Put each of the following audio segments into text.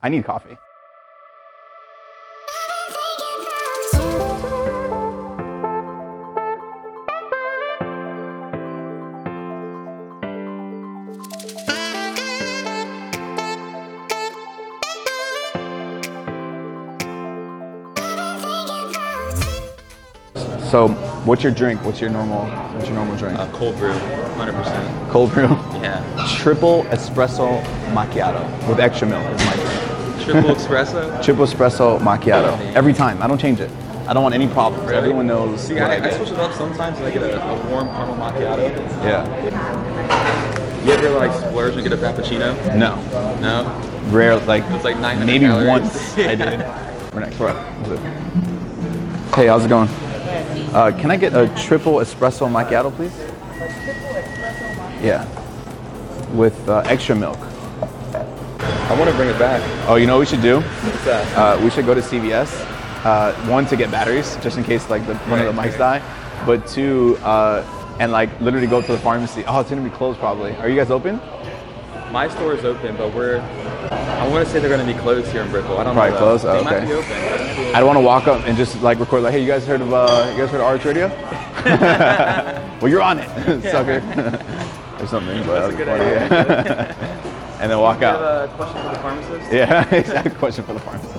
I need coffee. So, what's your drink? What's your normal? What's your normal drink? Uh, cold brew, 100%. Cold brew. Yeah. Triple espresso macchiato with extra milk is my drink. Triple espresso. Triple espresso macchiato. Every time. I don't change it. I don't want any problems. Really? Everyone knows. See, what I, I I switch it up sometimes and I get a, a warm caramel macchiato. Yeah. You ever like splurge and get a frappuccino? No. No. Rare. Like It's like 900 maybe calories. once I did. We're next. We're up. Hey, how's it going? Uh, can I get a triple espresso macchiato, please? Yeah. With uh, extra milk. I want to bring it back. Oh, you know what we should do? What's that? Uh, we should go to CVS. Uh, one to get batteries, just in case like the, one of the Right, mics die. But two, uh, and like literally go to the pharmacy. Oh, it's gonna be closed probably. Are you guys open? My store is open, but we're. I want to say they're going to be closed here in Brickell. I don't Probably know. closed? They Oh, might okay. be open. They might be I don't want to walk up and just like record like, hey, you guys heard of uh, you guys heard of RX Radio? well, you're on it, sucker, or something. But That's a good funny, yeah. And then walk You have out. a question for the pharmacist? Yeah, exact question for the pharmacist.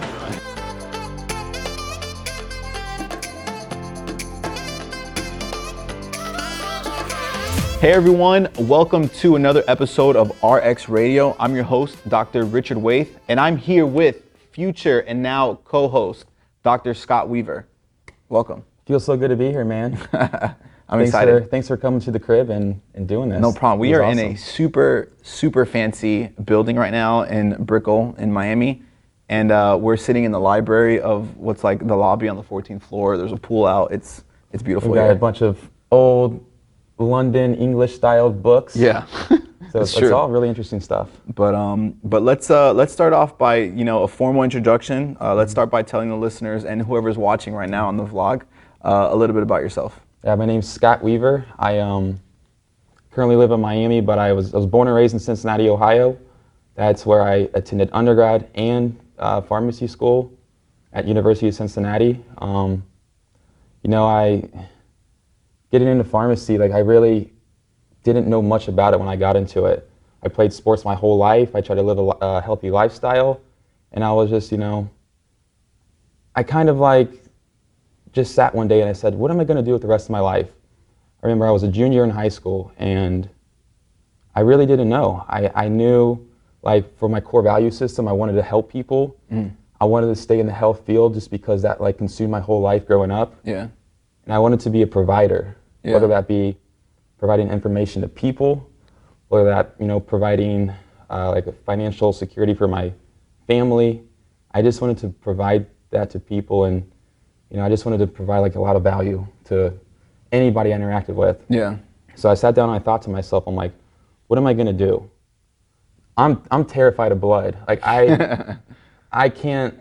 Hey everyone, welcome to another episode of RX Radio. I'm your host, Dr. Richard Waith, and I'm here with future and now co-host, Dr. Scott Weaver. Welcome. Feels so good to be here, man. I'm thanks excited. For, thanks for coming to the crib and, and doing this. No problem. We are was in a super, super fancy building right now in Brickell in Miami. And uh, we're sitting in the library of what's like the lobby on the 14th floor. There's a pool out. It's it's beautiful. We've got here. a bunch of old London English styled books. Yeah. So it's, true. all really interesting stuff. But um, but let's uh, let's start off by you know a formal introduction. Uh, let's start by telling the listeners and whoever's watching right now on the vlog uh, a little bit about yourself. Yeah, my name's Scott Weaver. I um, currently live in Miami, but I was, I was born and raised in Cincinnati, Ohio. That's where I attended undergrad and uh, pharmacy school at University of Cincinnati. Um, you know, I getting into pharmacy, like I really didn't know much about it when I got into it. I played sports my whole life. I tried to live a a healthy lifestyle, and I was just, you know, I kind of like just sat one day and I said, what am I going to do with the rest of my life? I remember I was a junior in high school and I really didn't know. I, I knew, like, for my core value system, I wanted to help people. I wanted to stay in the health field just because that, like, consumed my whole life growing up. Yeah. And I wanted to be a provider, Yeah. whether that be providing information to people, whether that, you know, providing, uh, like, a financial security for my family. I just wanted to provide that to people and, you know, I just wanted to provide, like, a lot of value to anybody I interacted with. Yeah. So I sat down and I thought to myself, I'm like, what am I gonna do? I'm I'm terrified of blood. Like I I can't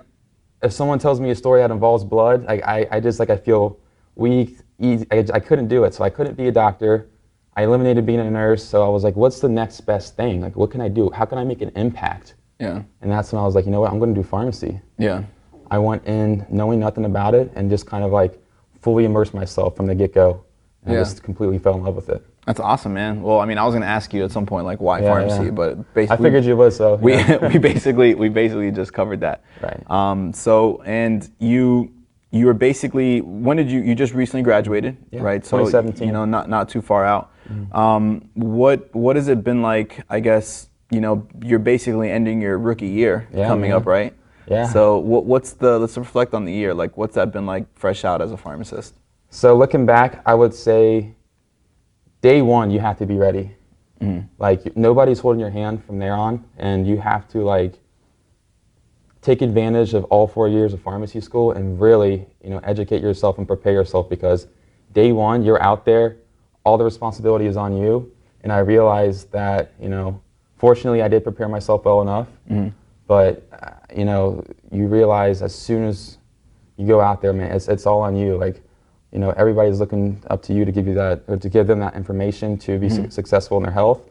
if someone tells me a story that involves blood, like I, I just like I feel weak, easy, I, I couldn't do it. So I couldn't be a doctor. I eliminated being a nurse. So I was like, what's the next best thing? Like what can I do? How can I make an impact? Yeah. And that's when I was like, you know what, I'm gonna do pharmacy. Yeah. I went in knowing nothing about it and just kind of like fully immersed myself from the get go. And Yeah. I just completely fell in love with it. That's awesome, man. Well, I mean, I was gonna ask you at some point like why Yeah, pharmacy, yeah. but basically I figured you would, so we we basically we basically just covered that. Right. Um, so and you you were basically when did you you just recently graduated, Yeah, right? So 2017. you know not not too far out. Um, what what has it been like? I guess you know you're basically ending your rookie year coming man. up, right? Yeah. So what what's the let's reflect on the year. Like what's that been like fresh out as a pharmacist? So looking back, I would say day one you have to be ready. Mm. Like nobody's holding your hand from there on, and you have to like take advantage of all four years of pharmacy school and really, you know, educate yourself and prepare yourself because day one you're out there, all the responsibility is on you. And I realized that, you know, fortunately I did prepare myself well enough, mm. But you know, you realize as soon as you go out there, man, it's, it's all on you. Like, you know, everybody's looking up to you to give you that, or to give them that information to be su- successful in their health.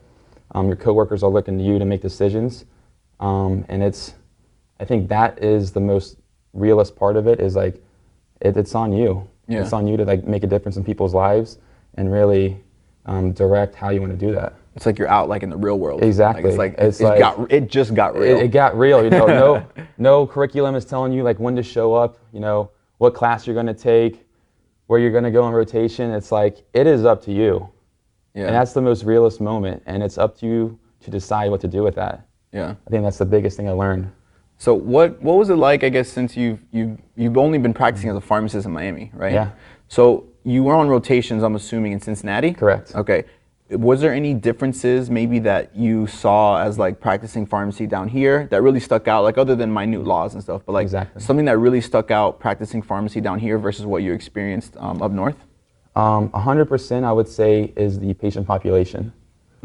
Um, your coworkers are looking to you to make decisions, um, and it's I think that is the most realist part of it. Is like, it, it's on you. Yeah. It's on you to like make a difference in people's lives and really um, direct how you want to do that. It's like you're out like in the real world. Exactly. Like, it's like It's it, like- got it just got real. It, it got real. You know, no, no curriculum is telling you like when to show up. You know, what class you're going to take, where you're going to go on rotation. It's like it is up to you, yeah. and that's the most realist moment. And it's up to you to decide what to do with that. yeah. I think that's the biggest thing I learned. So what what was it like? I guess since you've you've you've only been practicing as a pharmacist in Miami, right? Yeah. So you were on rotations, I'm assuming, in Cincinnati. Correct. Okay. Was there any differences maybe that you saw as like practicing pharmacy down here that really stuck out, like other than minute laws and stuff, but like Exactly. something that really stuck out practicing pharmacy down here versus what you experienced um, up north? Um, 100% I would say is the patient population.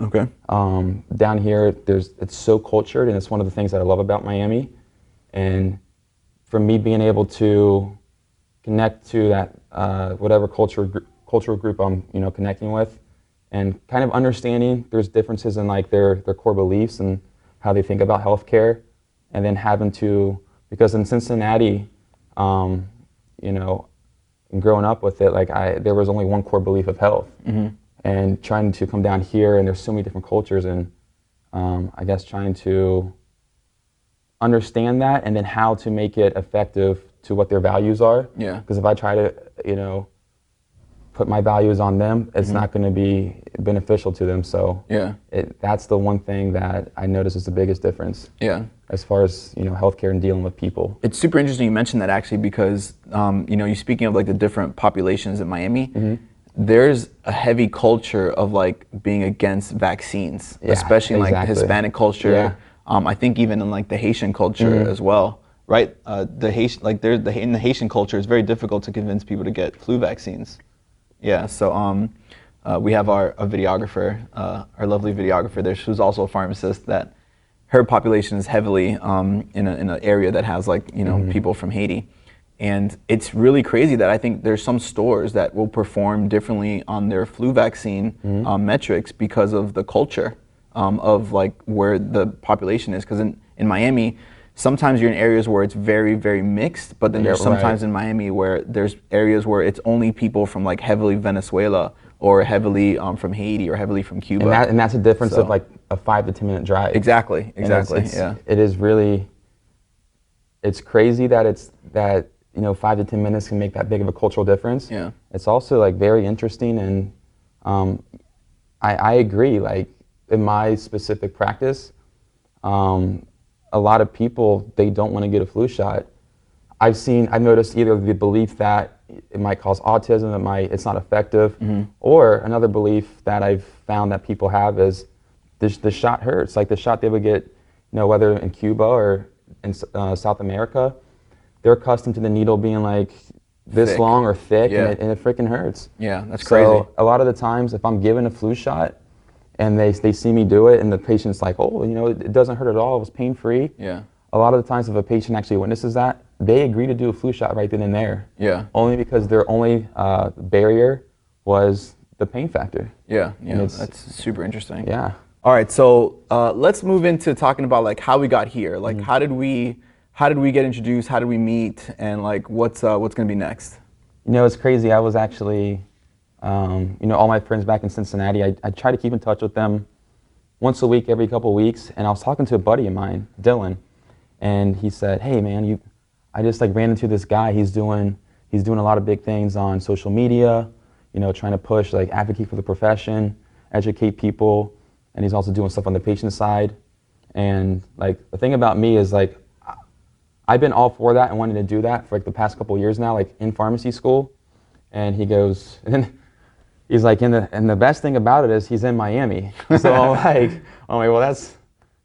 Okay. Um, down here, there's it's so cultured, and it's one of the things that I love about Miami. And for me, being able to connect to that uh, whatever culture gr- cultural group I'm you know connecting with, and kind of understanding there's differences in like their their core beliefs and how they think about healthcare, and then having to because in Cincinnati, um, you know, growing up with it, like I, there was only one core belief of health, and trying to come down here, and there's so many different cultures, and um, I guess trying to understand that, and then how to make it effective to what their values are. Yeah. Because if I try to, you know, put my values on them, it's not going to be beneficial to them. So Yeah. it, that's the one thing that I notice is the biggest difference Yeah. as far as you know healthcare and dealing with people. It's super interesting you mentioned that actually because um, you know you speaking of like the different populations in Miami, Mm-hmm. there's a heavy culture of like being against vaccines, Yeah, especially in like exactly. Hispanic culture. Yeah. Um, I think even in like the Haitian culture Mm-hmm. as well, right? Uh, the Haitian like the in the Haitian culture, it's very difficult to convince people to get flu vaccines. Yeah, so um, uh, we have our a videographer, uh, our lovely videographer there, who's also a pharmacist. That her population is heavily um, in, a, in an area that has like you know Mm-hmm. people from Haiti, and it's really crazy that I think there's some stores that will perform differently on their flu vaccine Mm-hmm. um, metrics because of the culture um, of like where the population is. Because in, in Miami, sometimes you're in areas where it's very very mixed, but then Yeah, there's right. sometimes in Miami where there's areas where it's only people from like heavily Venezuela or heavily um, from Haiti or heavily from Cuba. And that and that's a difference So- of like a five to ten minute drive. exactly, And it's- exactly, it's- yeah, It is really. It's crazy that it's that you know five to ten minutes can make that big of a cultural difference. Yeah. It's also like very interesting, and um, I, I agree. Like in my specific practice, um, a lot of people they don't want to get a flu shot. I've seen, I've noticed either the belief that it might cause autism, it might, it's not effective, or another belief that I've found that people have is this, the shot hurts. Like the shot they would get, you know, whether in Cuba or in uh, South America, they're accustomed to the needle being like this Thick. long or thick, Yeah. and, it, and it freaking hurts. yeah. That's So crazy. a lot of the times, if I'm given a flu shot and they, they see me do it, and the patient's like, oh, you know, it, it doesn't hurt at all, it was pain free. Yeah. A lot of the times, if a patient actually witnesses that, they agree to do a flu shot right then and there. Yeah. Only because their only uh, barrier was the pain factor. Yeah, yeah, that's super interesting. Yeah. All right, so uh, let's move into talking about like how we got here. Like, Mm-hmm. how did we, how did we get introduced? How did we meet? And like, what's uh, what's gonna be next? You know, it's crazy. I was actually, um, you know, all my friends back in Cincinnati, I, I try to keep in touch with them once a week, every couple of weeks. And I was talking to a buddy of mine, Dylan, and he said, "Hey, man, you, I just like ran into this guy. He's doing, he's doing a lot of big things on social media. You know, trying to push like advocate for the profession, educate people, and he's also doing stuff on the patient side. And like the thing about me is like I've been all for that and wanting to do that for like the past couple years now, like in pharmacy school. And he goes, and he's like, and the and the best thing about it is he's in Miami. So I'm like, I'm like, well, that's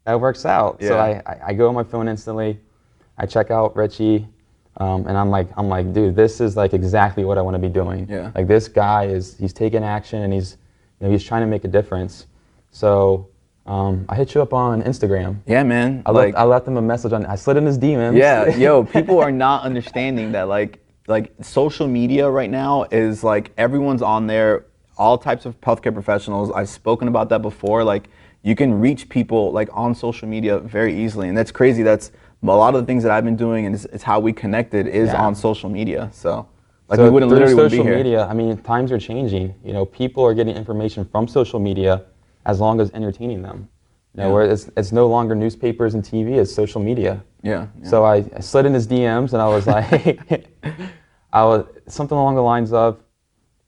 that works out. So I, I I go on my phone instantly, I check out Richie, um, and I'm like, I'm like, dude, this is like exactly what I want to be doing. Yeah. Like this guy is he's taking action and he's you know he's trying to make a difference. So um, I hit you up on Instagram. Yeah, man. I like, left, I left him a message on. I slid in his DMs. yeah, yo, people are not understanding that like like social media right now is like everyone's on there, all types of healthcare professionals. I've spoken about that before. Like you can reach people like on social media very easily, and that's crazy. That's a lot of the things that I've been doing and it's, it's how we connected is Yeah. on social media. So like so we wouldn't literally wouldn't social be here. media, I mean, times are changing. You know, people are getting information from social media as long as entertaining them. You know, Yeah. where it's, it's no longer newspapers and TV, it's social media. Yeah. yeah. So I, I slid in his DMs and I was like, I was something along the lines of,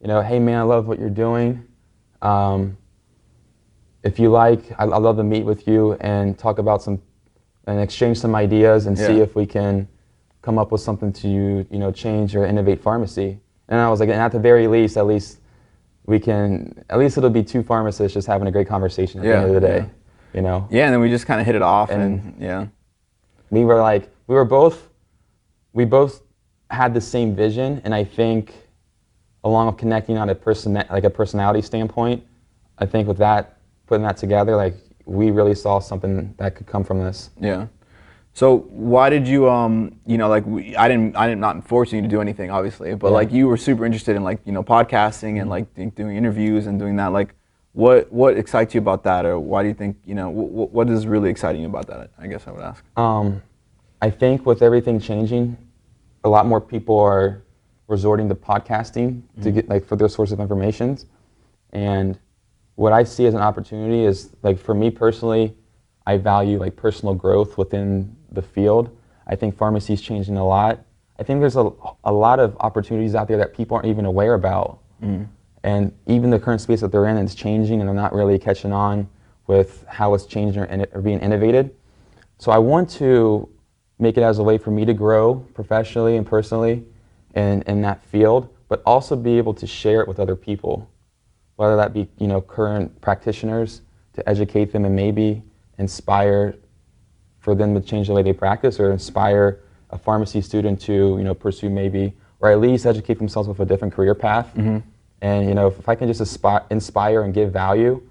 you know, hey man, I love what you're doing. Um, if you like, I, I'd love to meet with you and talk about some, and exchange some ideas and see if we can come up with something to, you you know, change or innovate pharmacy. And I was like, and at the very least, at least we can, at least it'll be two pharmacists just having a great conversation at Yeah, the end of the day, yeah. you know? yeah, and then we just kind of hit it off and, And- yeah. we were like we were both we both had the same vision and i think along with connecting on a person like a personality standpoint i think with that putting that together like we really saw something that could come from this Yeah. So why did you um you know like we, I didn't I didn't not forcing you to do anything obviously but Yeah. like you were super interested in like you know podcasting and like do- doing interviews and doing that like what what excites you about that or why do you think you know what is really exciting about that I guess I would ask. um, i think with everything changing a lot more people are resorting to podcasting to mm-hmm. get like for their source of information. And what i see as an opportunity is like for me personally i value like personal growth within the field. I think pharmacy is changing a lot. I think there's a, a lot of opportunities out there that people aren't even aware about. Mm. And even the current space that they're in is changing and they're not really catching on with how it's changing or, in- or being innovated. So I want to make it as a way for me to grow professionally and personally in, in that field, but also be able to share it with other people, whether that be you know current practitioners to educate them and maybe inspire for them to change the way they practice or inspire a pharmacy student to you know pursue maybe or at least educate themselves with a different career path. Mm-hmm. And you know if I can just inspire, inspire and give value,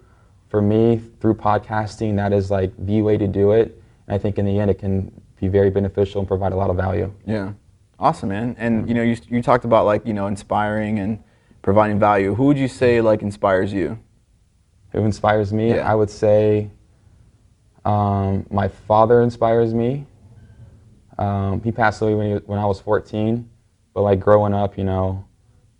for me through podcasting that is like the way to do it. And I think in the end it can be very beneficial and provide a lot of value. Yeah. Awesome man. And you know you you talked about like you know inspiring and providing value. Who would you say like inspires you? Who inspires me? Yeah. I would say um, my father inspires me. Um, he passed away when, he, when I was 14, but like growing up, you know,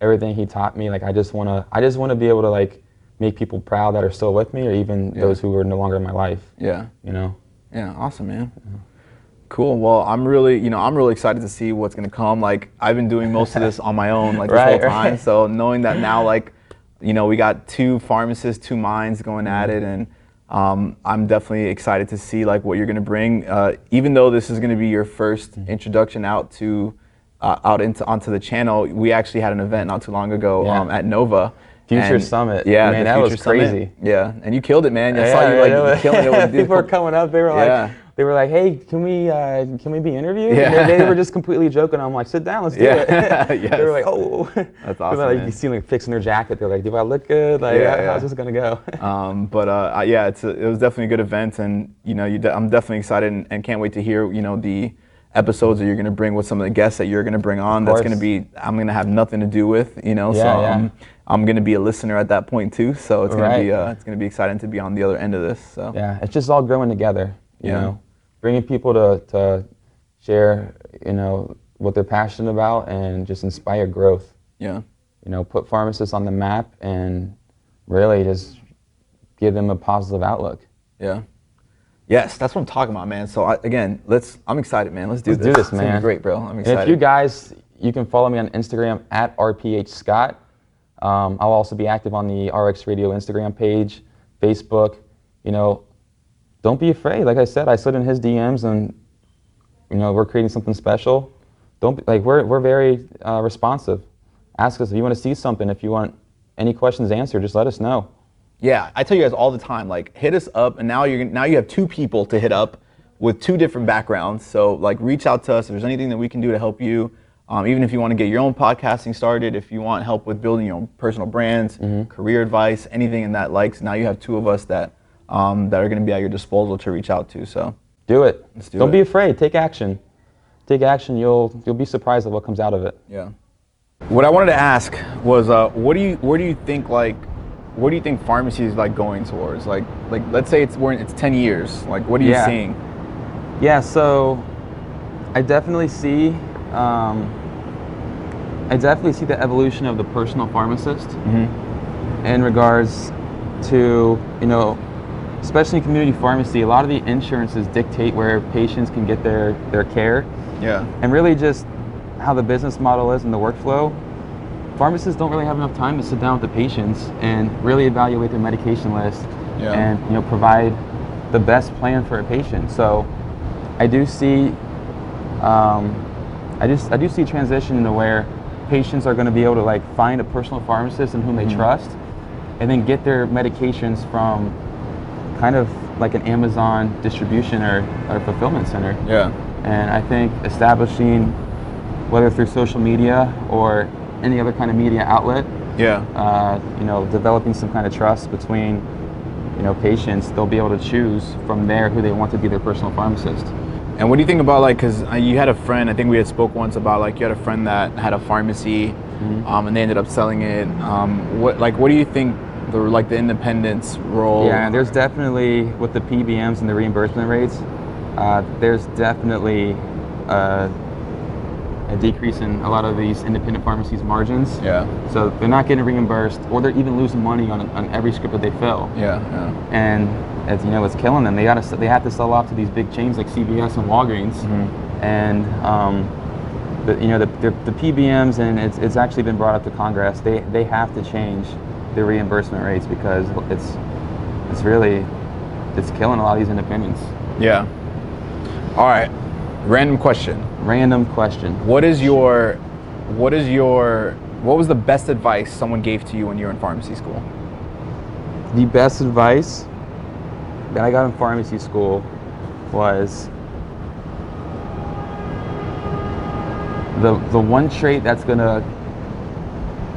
everything he taught me, like I just wanna, I just wanna be able to like make people proud that are still with me, or even Yeah. those who are no longer in my life. Yeah. You know. Yeah, awesome, man. Cool. Well, I'm really, you know, I'm really excited to see what's gonna come. Like, I've been doing most of this on my own, like this Right, whole time. right. So knowing that now, like, you know, we got two pharmacists, two minds going at it, and um, I'm definitely excited to see like what you're gonna bring. Uh, even though this is gonna be your 1st Mm-hmm. introduction out to, uh, out into onto the channel, we actually had an event not too long ago Yeah. um, at Nova. Future And- Summit. Yeah, Man, that was Summit. crazy. Yeah, and you killed it, man. I saw you like killing it with People were coming up. They were like, Yeah. They were like, "Hey, can we uh, can we be interviewed?" Yeah. And they, they were just completely joking. I'm like, "Sit down, let's do Yeah. it." Yes. They were like, "Oh." That's awesome, Like, you see them like, fixing their jacket. They're like, "Do I look good? Like, Yeah, how- yeah. how's this gonna go?" Um, but uh, yeah, it's a, it was definitely a good event, and you know, you de- I'm definitely excited and, and can't wait to hear you know the episodes that you're going to bring with some of the guests that you're going to bring on. That's going to be I'm going to have nothing to do with, you know. so Yeah, yeah. I'm, I'm going to be a listener at that point too. So it's going to be uh, it's going to be exciting to be on the other end of this. So yeah, it's just all growing together. You Yeah. know, bringing people to to share, you know, what they're passionate about and just inspire growth. yeah, You know, put pharmacists on the map and really just give them a positive outlook. yeah. Yes, that's what I'm talking about, man. So I, again, let's. I'm excited, man. Let's do Let's this. do this, It's be man. great, bro. I'm And excited. if you guys, you can follow me on Instagram at rphscott. Um, I'll also be active on the RX Radio Instagram page, Facebook. You know, don't be afraid. Like I said, I slid in his DMs, and you know, we're creating something special. Don't be, like we're we're very uh, responsive. Ask us if you want to see something. If you want any questions answered, just let us know. Yeah, I tell you guys all the time, like hit us up, and now you're now you have two people to hit up with two different backgrounds. So like reach out to us if there's anything that we can do to help you. Um, even if you want to get your own podcasting started, if you want help with building your own personal brands, career advice, anything in that likes. Now you have two of us that um, that are going to be at your disposal to reach out to. So Do it. Do not it. be afraid. Take action. Take action. You'll you'll be surprised at what comes out of it. yeah. What I wanted to ask was, uh, what do you where do you think like what do you think pharmacy is like going towards? Like like let's say it's we're in, it's ten years. Like what are you Yeah. seeing? Yeah, so I definitely see. Um, I definitely see the evolution of the personal pharmacist in regards to you know, especially in community pharmacy. A lot of the insurances dictate where patients can get their their care, Yeah. and really just how the business model is and the workflow. Pharmacists don't really have enough time to sit down with the patients and really evaluate their medication list Yeah. and you know provide the best plan for a patient. So I do see um, I just I do see a transition into where patients are going to be able to like find a personal pharmacist in whom they trust, and then get their medications from kind of like an Amazon distribution or, or fulfillment center. Yeah. And I think establishing, whether through social media or any other kind of media outlet, Yeah. uh, you know, developing some kind of trust between, you know, patients, they'll be able to choose from there who they want to be their personal pharmacist. And what do you think about like, cause uh, you had a friend, I think we had spoke once about like you had a friend that had a pharmacy, um, and they ended up selling it. Um, what like what do you think the like the independence role? Yeah, and there's definitely with the PBMs and the reimbursement rates, uh, there's definitely uh, a decrease in a lot of these independent pharmacies' margins. Yeah. So they're not getting reimbursed, or they're even losing money on, on every script that they fill. Yeah. Yeah. and as you know, it's killing them. They got to they have to sell off to these big chains like CVS and Walgreens, Mm-hmm. and um, the, you know the, the, the PBMs and it's, it's actually been brought up to Congress. They they have to change the reimbursement rates because it's it's really it's killing a lot of these independents. Yeah. All right. Random question. Random question. What is your, what is your, what was the best advice someone gave to you when you were in pharmacy school? The best advice that I got in pharmacy school was the the one trait that's gonna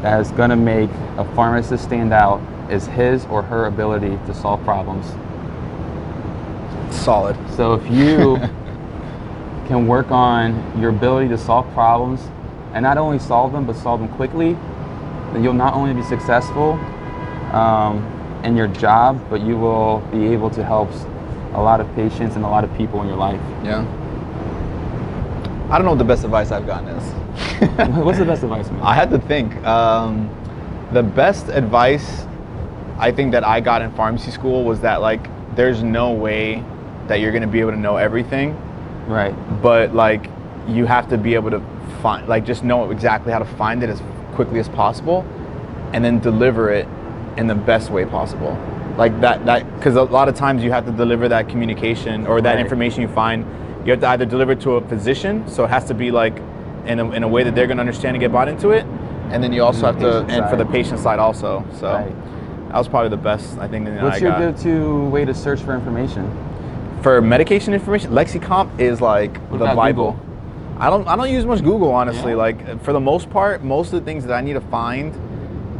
that's gonna make a pharmacist stand out is his or her ability to solve problems. Solid. So if you can work on your ability to solve problems and not only solve them but solve them quickly, then you'll not only be successful um, in your job, but you will be able to help a lot of patients and a lot of people in your life. Yeah. I don't know what the best advice I've gotten is. What's the best advice, man? I had to think. Um, the best advice I think that I got in pharmacy school was that like there's no way that you're gonna be able to know everything, right. but like you have to be able to find like just know exactly how to find it as quickly as possible, and then deliver it in the best way possible. Like that that because a lot of times you have to deliver that communication or that Right. information you find. You have to either deliver it to a physician, so it has to be like in a, in a way that they're going to understand and get bought into it, and then you also have to and for the patient side also. So Right. that was probably the best I think that What's I your got. go-to way to search for information? For medication information, LexiComp is like What the Bible. Google? I don't I don't use much Google honestly. Yeah. Like for the most part, most of the things that I need to find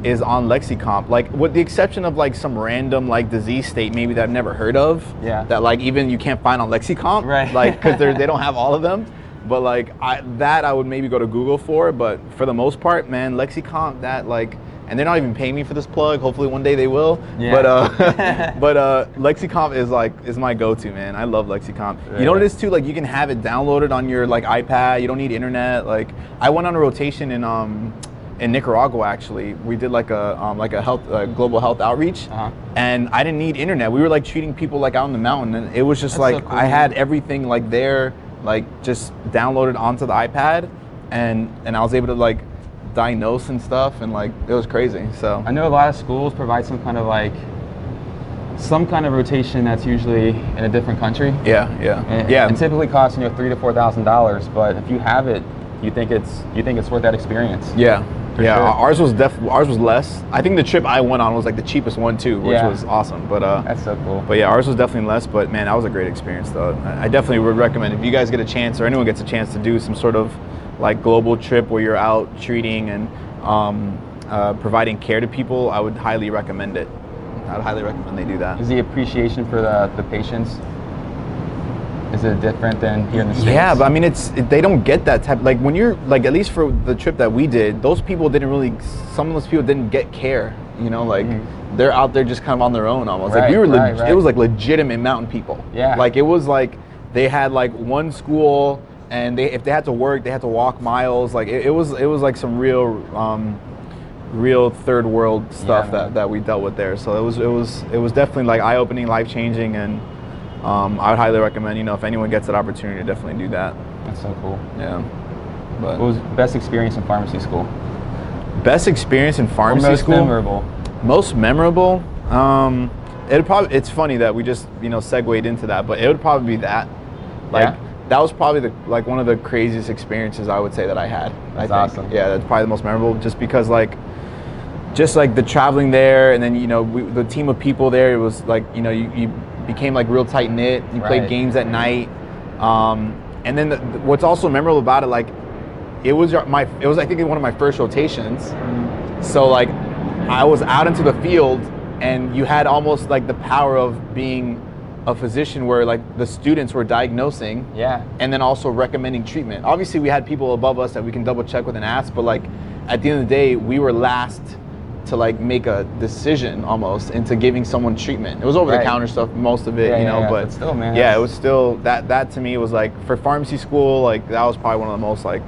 is on LexiComp. Like with the exception of like some random like disease state maybe that I've never heard of. Yeah. That like even you can't find on LexiComp. Right. Like because they don't have all of them. But like I, that I would maybe go to Google for. But for the most part, man, LexiComp that like. And they're not even paying me for this plug. Hopefully one day they will. Yeah. But uh, but uh, LexiComp is like is my go-to man. I love LexiComp. You know what it Yeah. is too? Like you can have it downloaded on your like iPad. You don't need internet. Like I went on a rotation in um in Nicaragua actually. We did like a um, like a health uh, global health outreach, Uh-huh. and I didn't need internet. We were like treating people like out in the mountain, and it was just That's so like cool, I had everything like there, like just downloaded onto the iPad, and and I was able to like diagnose and stuff, and like it was crazy. So I know a lot of schools provide some kind of like some kind of rotation that's usually in a different country. yeah, yeah, And, yeah. and typically costs you know three to four thousand dollars. But if you have it, you think it's you think it's worth that experience. Yeah, yeah. sure. Ours was def. Ours was less. I think the trip I went on was like the cheapest one too, which Yeah. was awesome. But uh, That's so cool. but yeah, ours was definitely less. But man, that was a great experience though. I definitely would recommend if you guys get a chance or anyone gets a chance to do some sort of like global trip where you're out treating and um, uh, providing care to people. I would highly recommend it. I would highly recommend they do that. Is the appreciation for the, the patients is it different than here in the states? Yeah, but I mean, it's they don't get that type. Like when you're like at least for the trip that we did, those people didn't really. Some of those people didn't get care. You know, like they're out there just kind of on their own almost. like we Mm-hmm. Right, were, leg- right, right. it was like legitimate mountain people. Yeah. Like it was like they had like one school and they if they had to work, they had to walk miles. Like it, it was it was like some real. Um, real third world stuff Yeah, that, that we dealt with there so it was it was it was definitely like eye-opening life-changing and um, i would highly recommend you know if anyone gets that opportunity to definitely do that That's so cool. yeah but What was best experience in pharmacy school? best experience in pharmacy most school memorable. most memorable um it probably it's funny that we just you know segued into that but it would probably be that like Yeah? that was probably the like one of the craziest experiences i would say that i had I That's think. awesome. yeah that's probably the most memorable just because like just like the traveling there and then you know we, the team of people there it was like you know you, you became like real tight knit. You played games at night. Um, and then the, what's also memorable about it like it was my it was i think one of my first rotations. So like i was out into the field and you had almost like the power of being a physician where like the students were diagnosing Yeah. and then also recommending treatment. Obviously, we had people above us that we can double check with and ask, but like at the end of the day, we were last to like make a decision almost into giving someone treatment. It was over the counter stuff, most of it, Yeah, you know, yeah, but, but still, man, yeah, it was still that that to me was like for pharmacy school, like that was probably one of the most like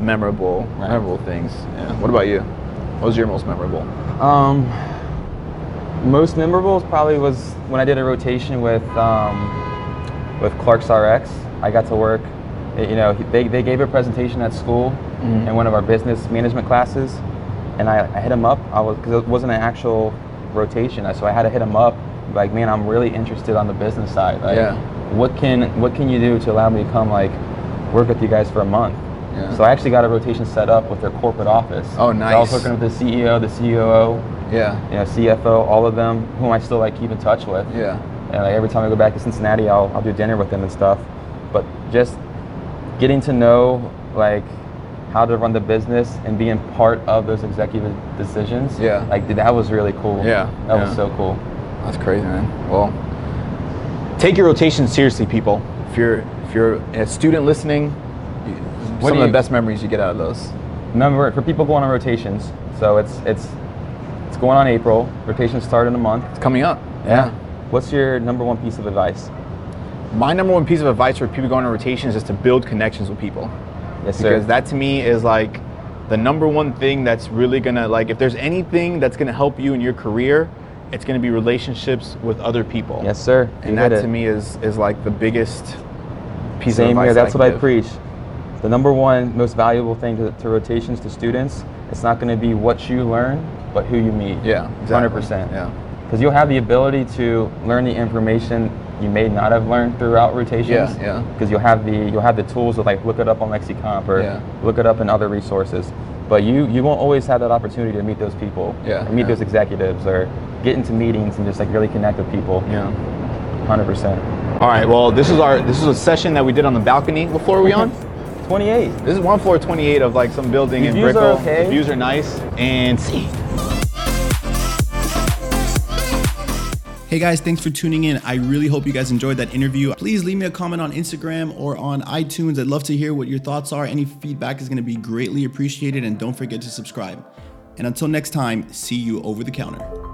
memorable Right. memorable things. Yeah. What about you? What was your most memorable? Um, most memorable probably was when I did a rotation with um, with Clark's RX. I got to work. You know, they, they gave a presentation at school Mm-hmm. in one of our business management classes, and I, I hit him up. I was because it wasn't an actual rotation, so I had to hit him up. Like, man, I'm really interested on the business side. Like, Yeah. What can what can you do to allow me to come like work with you guys for a month? Yeah. So I actually got a rotation set up with their corporate office. Oh, So I was nice. working with the CEO, the COO, Yeah. you know, CFO, all of them, whom I still like keep in touch with. Yeah. And like every time I go back to Cincinnati, I'll, I'll do dinner with them and stuff. But just getting to know like how to run the business and being part of those executive decisions. Yeah. Like that was really cool. Yeah, That yeah. was so cool. That's crazy, man. Well, take your rotations seriously, people. If you're if you're a student listening, What some do of the best memories you get out of those. Remember, for people going on rotations, so it's it's it's going on April. Rotations start in a month. It's coming up. Yeah. What's your number one piece of advice? My number one piece of advice for people going on rotations is to build connections with people. Yes, sir. because that to me is like the number one thing that's really gonna like if there's anything that's gonna help you in your career it's gonna be relationships with other people yes, sir. You and that it. to me is is like the biggest piece of Same advice here. That's I what I preach. The number one most valuable thing to, to rotations to students, it's not to be what you learn, but who you meet. yeah hundred exactly. percent. yeah Because you'll have the ability to learn the information you may not have learned throughout rotations. Yeah, yeah. Because you'll have the you'll have the tools to like look it up on LexiComp or Yeah. look it up in other resources. But you you won't always have that opportunity to meet those people. Yeah, Or meet yeah. those executives or get into meetings and just like really connect with people. yeah Hundred percent. all right well this is our this is a session that we did on the balcony what floor are we on Twenty eight. this is one floor 28 of like some building The in views are brickell okay. the views are nice and see Hey guys, thanks for tuning in. I really hope you guys enjoyed that interview. Please leave me a comment on Instagram or on iTunes. I'd love to hear what your thoughts are. Any feedback is going to be greatly appreciated, and don't forget to subscribe. And until next time, see you over the counter.